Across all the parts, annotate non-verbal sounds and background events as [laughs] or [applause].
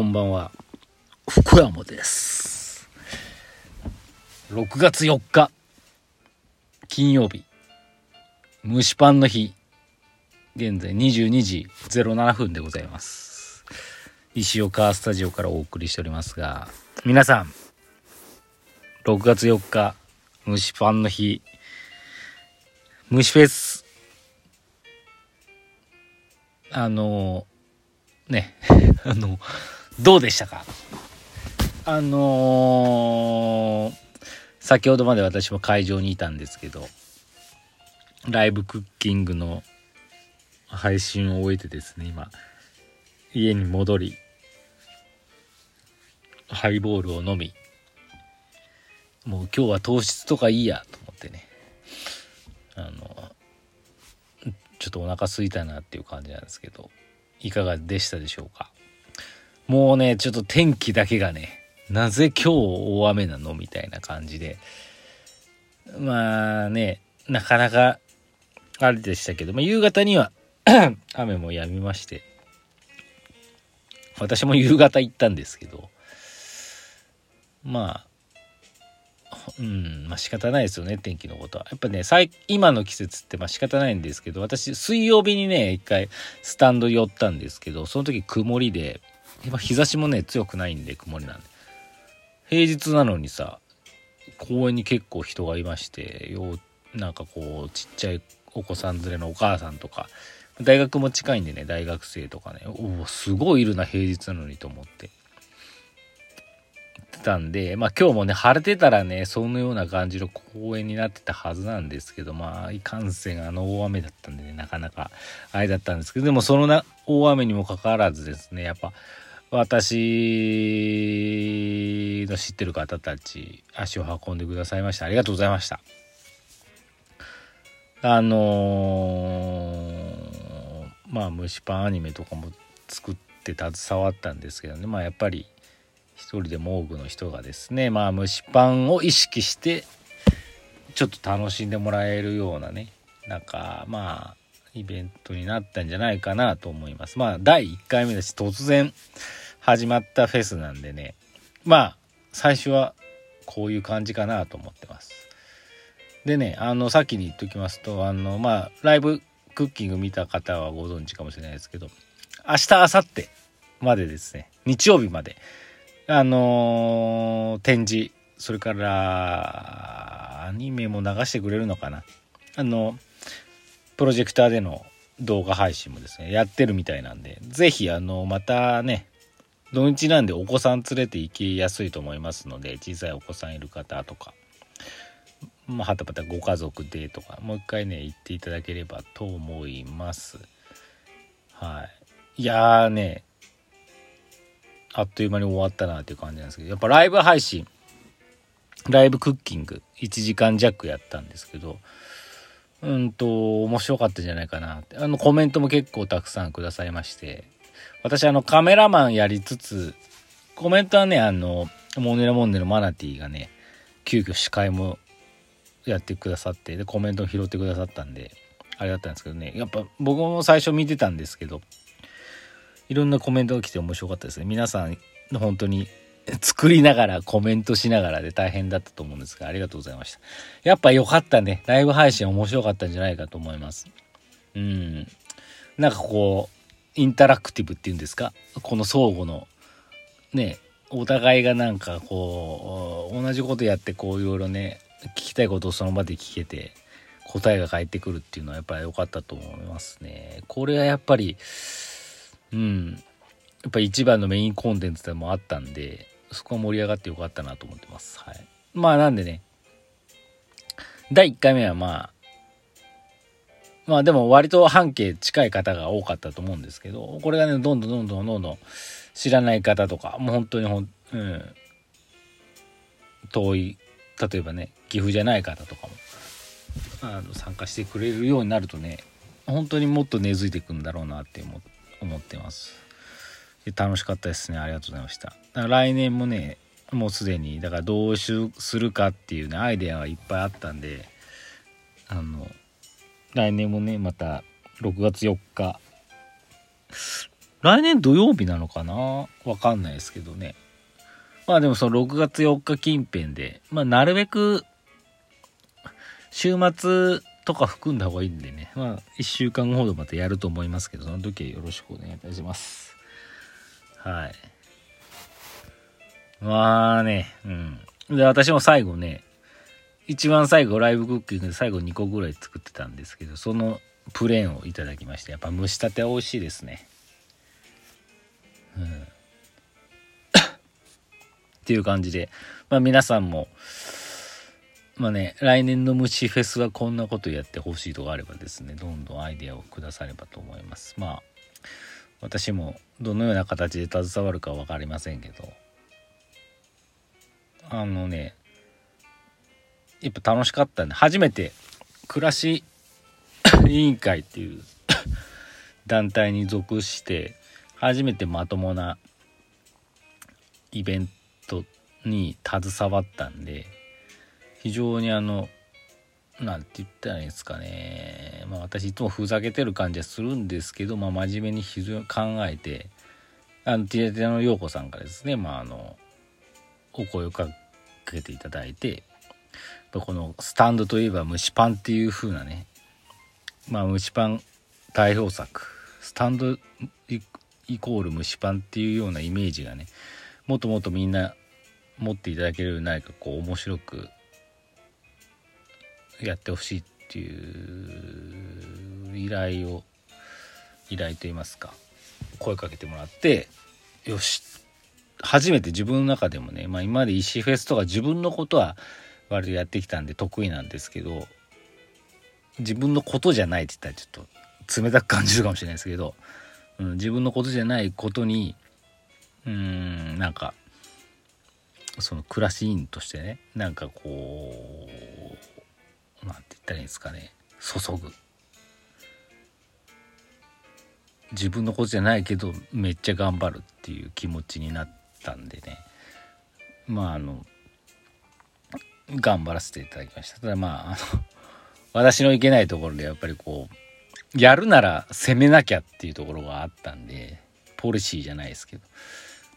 こんばんは福山です。6月4日金曜日蒸しパンの日現在22時07分でございます。石岡スタジオからお送りしておりますが皆さん6月4日蒸しパンの日蒸しフェスあのね [laughs] あのどうでしたか？あのー、先ほどまで私も会場にいたんですけどライブクッキングの配信を終えてですね今家に戻りハイボールを飲みもう今日は糖質とかいいやと思ってねあのちょっとお腹すいたなっていう感じなんですけどいかがでしたでしょうか？もうねちょっと天気だけがねなぜ今日大雨なのみたいな感じで。まあねなかなかあれでしたけど、まあ、夕方には [coughs] 雨も止みまして。私も夕方行ったんですけど。まあうんまあ仕方ないですよね天気のことは。やっぱね今の季節ってまあ仕方ないんですけど私水曜日にね一回スタンド寄ったんですけどその時曇りで今日差しもね強くないんで曇りなんで。平日なのにさ公園に結構人がいましてようなんかこうちっちゃいお子さん連れのお母さんとか大学も近いんでね大学生とかね。おおすごいいるな平日なのにと思ってたんでまあ今日もね晴れてたらねそのような感じの公園になってたはずなんですけどまあいかんせんあの大雨だったんでねなかなかあれだったんですけどでもそのな大雨にもかかわらずですねやっぱ私の知ってる方たち足を運んでくださいました。ありがとうございました。あのー、まあ蒸しパンアニメとかも作って携わったんですけどね。まあやっぱり一人でも多くの人がですねまあ蒸しパンを意識してちょっと楽しんでもらえるようなね。なんかまあイベントになったんじゃないかなと思います。まあ第1回目だし突然始まったフェスなんでね。まあ最初はこういう感じかなと思ってます。でねあの先に言っときますとあのまあライブクッキング見た方はご存知かもしれないですけど明日明後日までですね。日曜日まで。あのー、展示それからアニメも流してくれるのかな。あのプロジェクターでの動画配信もですねやってるみたいなんで是非あのまたね土日なんでお子さん連れて行きやすいと思いますので小さいお子さんいる方とか、まあ、はたまたご家族でとかもう一回ね行っていただければと思います。はい。いやーねあっという間に終わったなっていう感じなんですけどやっぱライブ配信ライブクッキング1時間弱やったんですけどうんと面白かったんじゃないかなって。あのコメントも結構たくさんくださいまして。私あのカメラマンやりつつコメントはねあのモネラモンネのマナティがね急遽司会もやってくださってでコメントも拾ってくださったんであれだったんですけどね。やっぱ僕も最初見てたんですけどいろんなコメントが来て面白かったですね。皆さん本当に作りながらコメントしながらで大変だったと思うんですがありがとうございました。やっぱ良かったね。ライブ配信面白かったんじゃないかと思います。うん。なんかこうインタラクティブっていうんですか？この相互のねお互いがなんかこう同じことやってこういろいろね聞きたいことをその場で聞けて答えが返ってくるっていうのはやっぱり良かったと思いますね。これはやっぱりうん。やっぱ一番のメインコンテンツでもあったんでそこは盛り上がってよかったなと思ってます。はい、まあなんでね第1回目はまあまあでも割と半径近い方が多かったと思うんですけど、これがね、どんどんどんどんどんどん知らない方とか、もう本当にほん、うん、遠い、例えばね、岐阜じゃない方とかも、あの参加してくれるようになるとね、本当にもっと根付いていくんだろうなって思ってます。楽しかったですね。ありがとうございました。来年もね、もうすでに、だからどうするかっていうね、アイデアがいっぱいあったんで、あの、来年もねまた6月4日来年土曜日なのかな？わかんないですけどね。まあでもその6月4日近辺で、まあなるべく、週末とか含んだ方がいいんでね、まあ1週間ほどまたやると思いますけど、その時はよろしくお願いいたします。はい。まあね、うん。で、私も最後ね、一番最後ライブクッキングで最後2個ぐらい作ってたんですけど、そのプレーンをいただきまして、やっぱ蒸したては美味しいですね。うん。[coughs] っていう感じで、まあ皆さんも、まあね、来年の虫フェスはこんなことやってほしいとかあればですね、どんどんアイデアをくださればと思います。まあ、私もどのような形で携わるか分かりませんけど、あのねやっぱ楽しかったんで初めて暮らし [coughs] 委員会っていう [coughs] 団体に属して初めてまともなイベントに携わったんで非常にあのなんて言ったらいいんですかね。まあ私いつもふざけてる感じはするんですけど、まあ、真面目に非常に考えてあのティアティアの陽子さんからですねまああのお声をかけていただいてこのスタンドといえば蒸しパンっていう風なねまあ蒸しパン代表作スタンドイコール蒸しパンっていうようなイメージがねもっともっとみんな持っていただけるように何かこう面白くやってほしいっていう依頼を依頼と言いますか声かけてもらってよし初めて自分の中でもね、まあ、今まで石フェスとか自分のことは割とやってきたんで得意なんですけど自分のことじゃないって言ったらちょっと冷たく感じるかもしれないですけど、うん、自分のことじゃないことにうんなんかその暮らし員としてねなんかこうったらいいんですかね。注ぐ。自分のことじゃないけどめっちゃ頑張るっていう気持ちになったんでね。まああの頑張らせていただきました。ただまああの [laughs] 私のいけないところでやっぱりこうやるなら攻めなきゃっていうところがあったんでポリシーじゃないですけど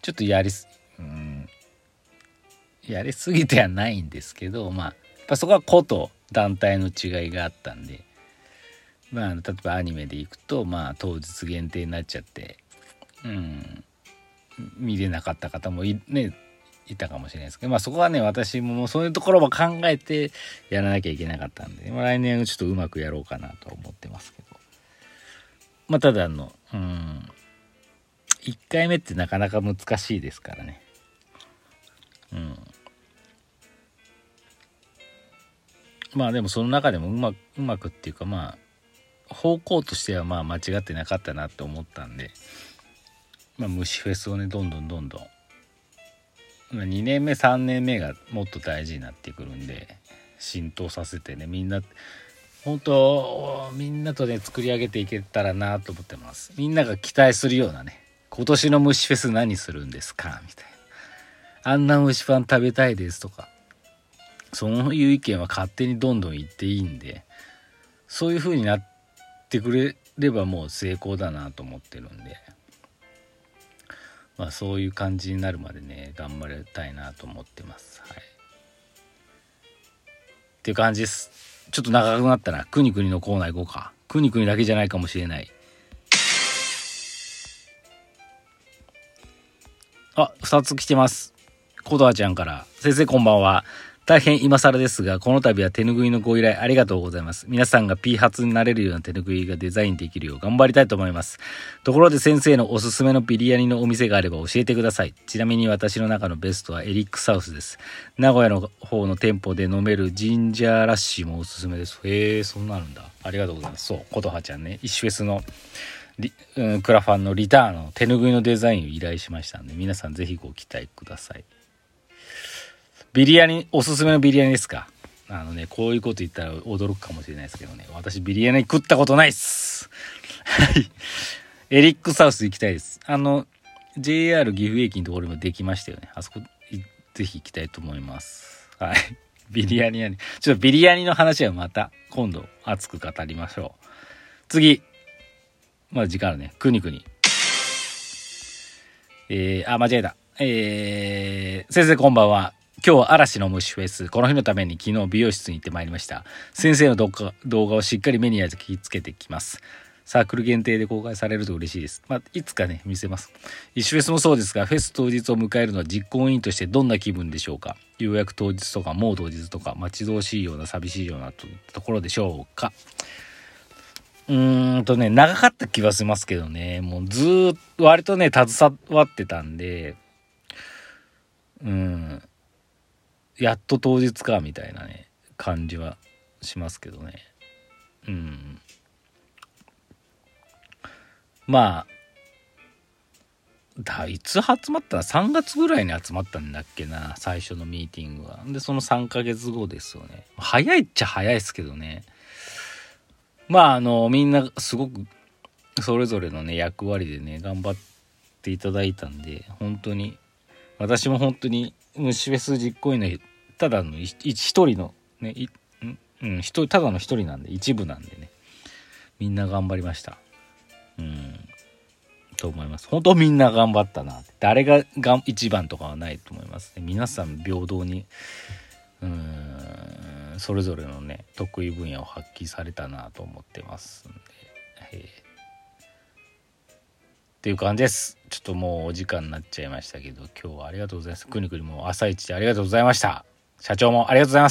ちょっとやりすうんやりすぎてはないんですけどまあやっぱそこは個と団体の違いがあったんでまあ例えばアニメでいくとまあ当日限定になっちゃってうん見れなかった方もい,、ね、いたかもしれないですけど、まあ、そこはね私もそういうところも考えてやらなきゃいけなかったんで、まあ、来年ちょっとうまくやろうかなと思ってますけど。まあただあのうん1回目ってなかなか難しいですからね。うん。まあでもその中でもうまくうまくっていうかまあ方向としてはまあ間違ってなかったなって思ったんでまあ、虫フェスをねどんどんどんどんま2年目3年目がもっと大事になってくるんで浸透させてねみんな本当みんなとね作り上げていけたらなと思ってます。みんなが期待するようなね今年の虫フェス何するんですかみたいな。あんな虫パン食べたいですとか。そういう意見は勝手にどんどん言っていいんでそういう風になってくれればもう成功だなと思ってるんでまあ、そういう感じになるまでね頑張りたいなと思ってます。はい、っていう感じです。ちょっと長くなったな。くにくにのコーナー行こうか。くにくにだけじゃないかもしれない。あ、二つ来てます。コドアちゃんから。先生こんばんは。大変今更ですが、この度は手ぬぐいのご依頼ありがとうございます。皆さんが P 発になれるような手ぬぐいがデザインできるよう頑張りたいと思います。ところで先生のおすすめのビリヤニのお店があれば教えてください。ちなみに私の中のベストはエリックサウスです。名古屋の方の店舗で飲めるジンジャーラッシーもおすすめです。へえ、そんなあるんだ。ありがとうございます。そう、琴葉ちゃんね、石フェスのうん、クラファンのリターンの手ぬぐいのデザインを依頼しましたんで、皆さんぜひご期待ください。ビリヤニ、おすすめのビリヤニですか？あのね、こういうこと言ったら驚くかもしれないですけどね、私ビリヤニ食ったことないっす。はい。エリックサウス行きたいです。あの、JR 岐阜駅のところにもできましたよね。あそこ、ぜひ行きたいと思います。はい。ビリヤニやね。ちょっとビリヤニの話はまた今度熱く語りましょう。次。まだ時間あるね。くにくに。えー、あ、間違えた。えー、先生こんばんは。今日は嵐の虫フェス。この日のために昨日美容室に行ってまいりました。先生の動画動画をしっかり目に焼き付けてきます。サークル限定で公開されると嬉しいです。まあ、いつかね、見せます。一種フェスもそうですが、フェス当日を迎えるのは実行委員としてどんな気分でしょうかようやく当日とか、もう当日とか、待ち遠しいような寂しいようなとところでしょうかうーんとね、長かった気はしますけどね、もうずーっと、割とね、携わってたんで、うん、やっと当日か、みたいなね、感じはしますけどね。うん。まあ、だいつ集まったの ?3 月ぐらいに集まったんだっけな、最初のミーティングは。で、その3ヶ月後ですよね。早いっちゃ早いですけどね。まあ、あの、みんなすごく、それぞれのね、役割でね、頑張っていただいたんで、本当に、私も本当に、虫フェス実行委員の、ただの一人の、ね、うん、一人、ただの一人なんで、一部なんでね、みんな頑張りました。うん。と思います。本当みんな頑張ったな。誰がが一番とかはないと思いますね。皆さん平等に、うん、それぞれのね、得意分野を発揮されたなと思ってますんで。えーっていう感じです。ちょっともうお時間になっちゃいましたけど、今日はありがとうございます。くにくにも朝一でありがとうございました。社長もありがとうございます。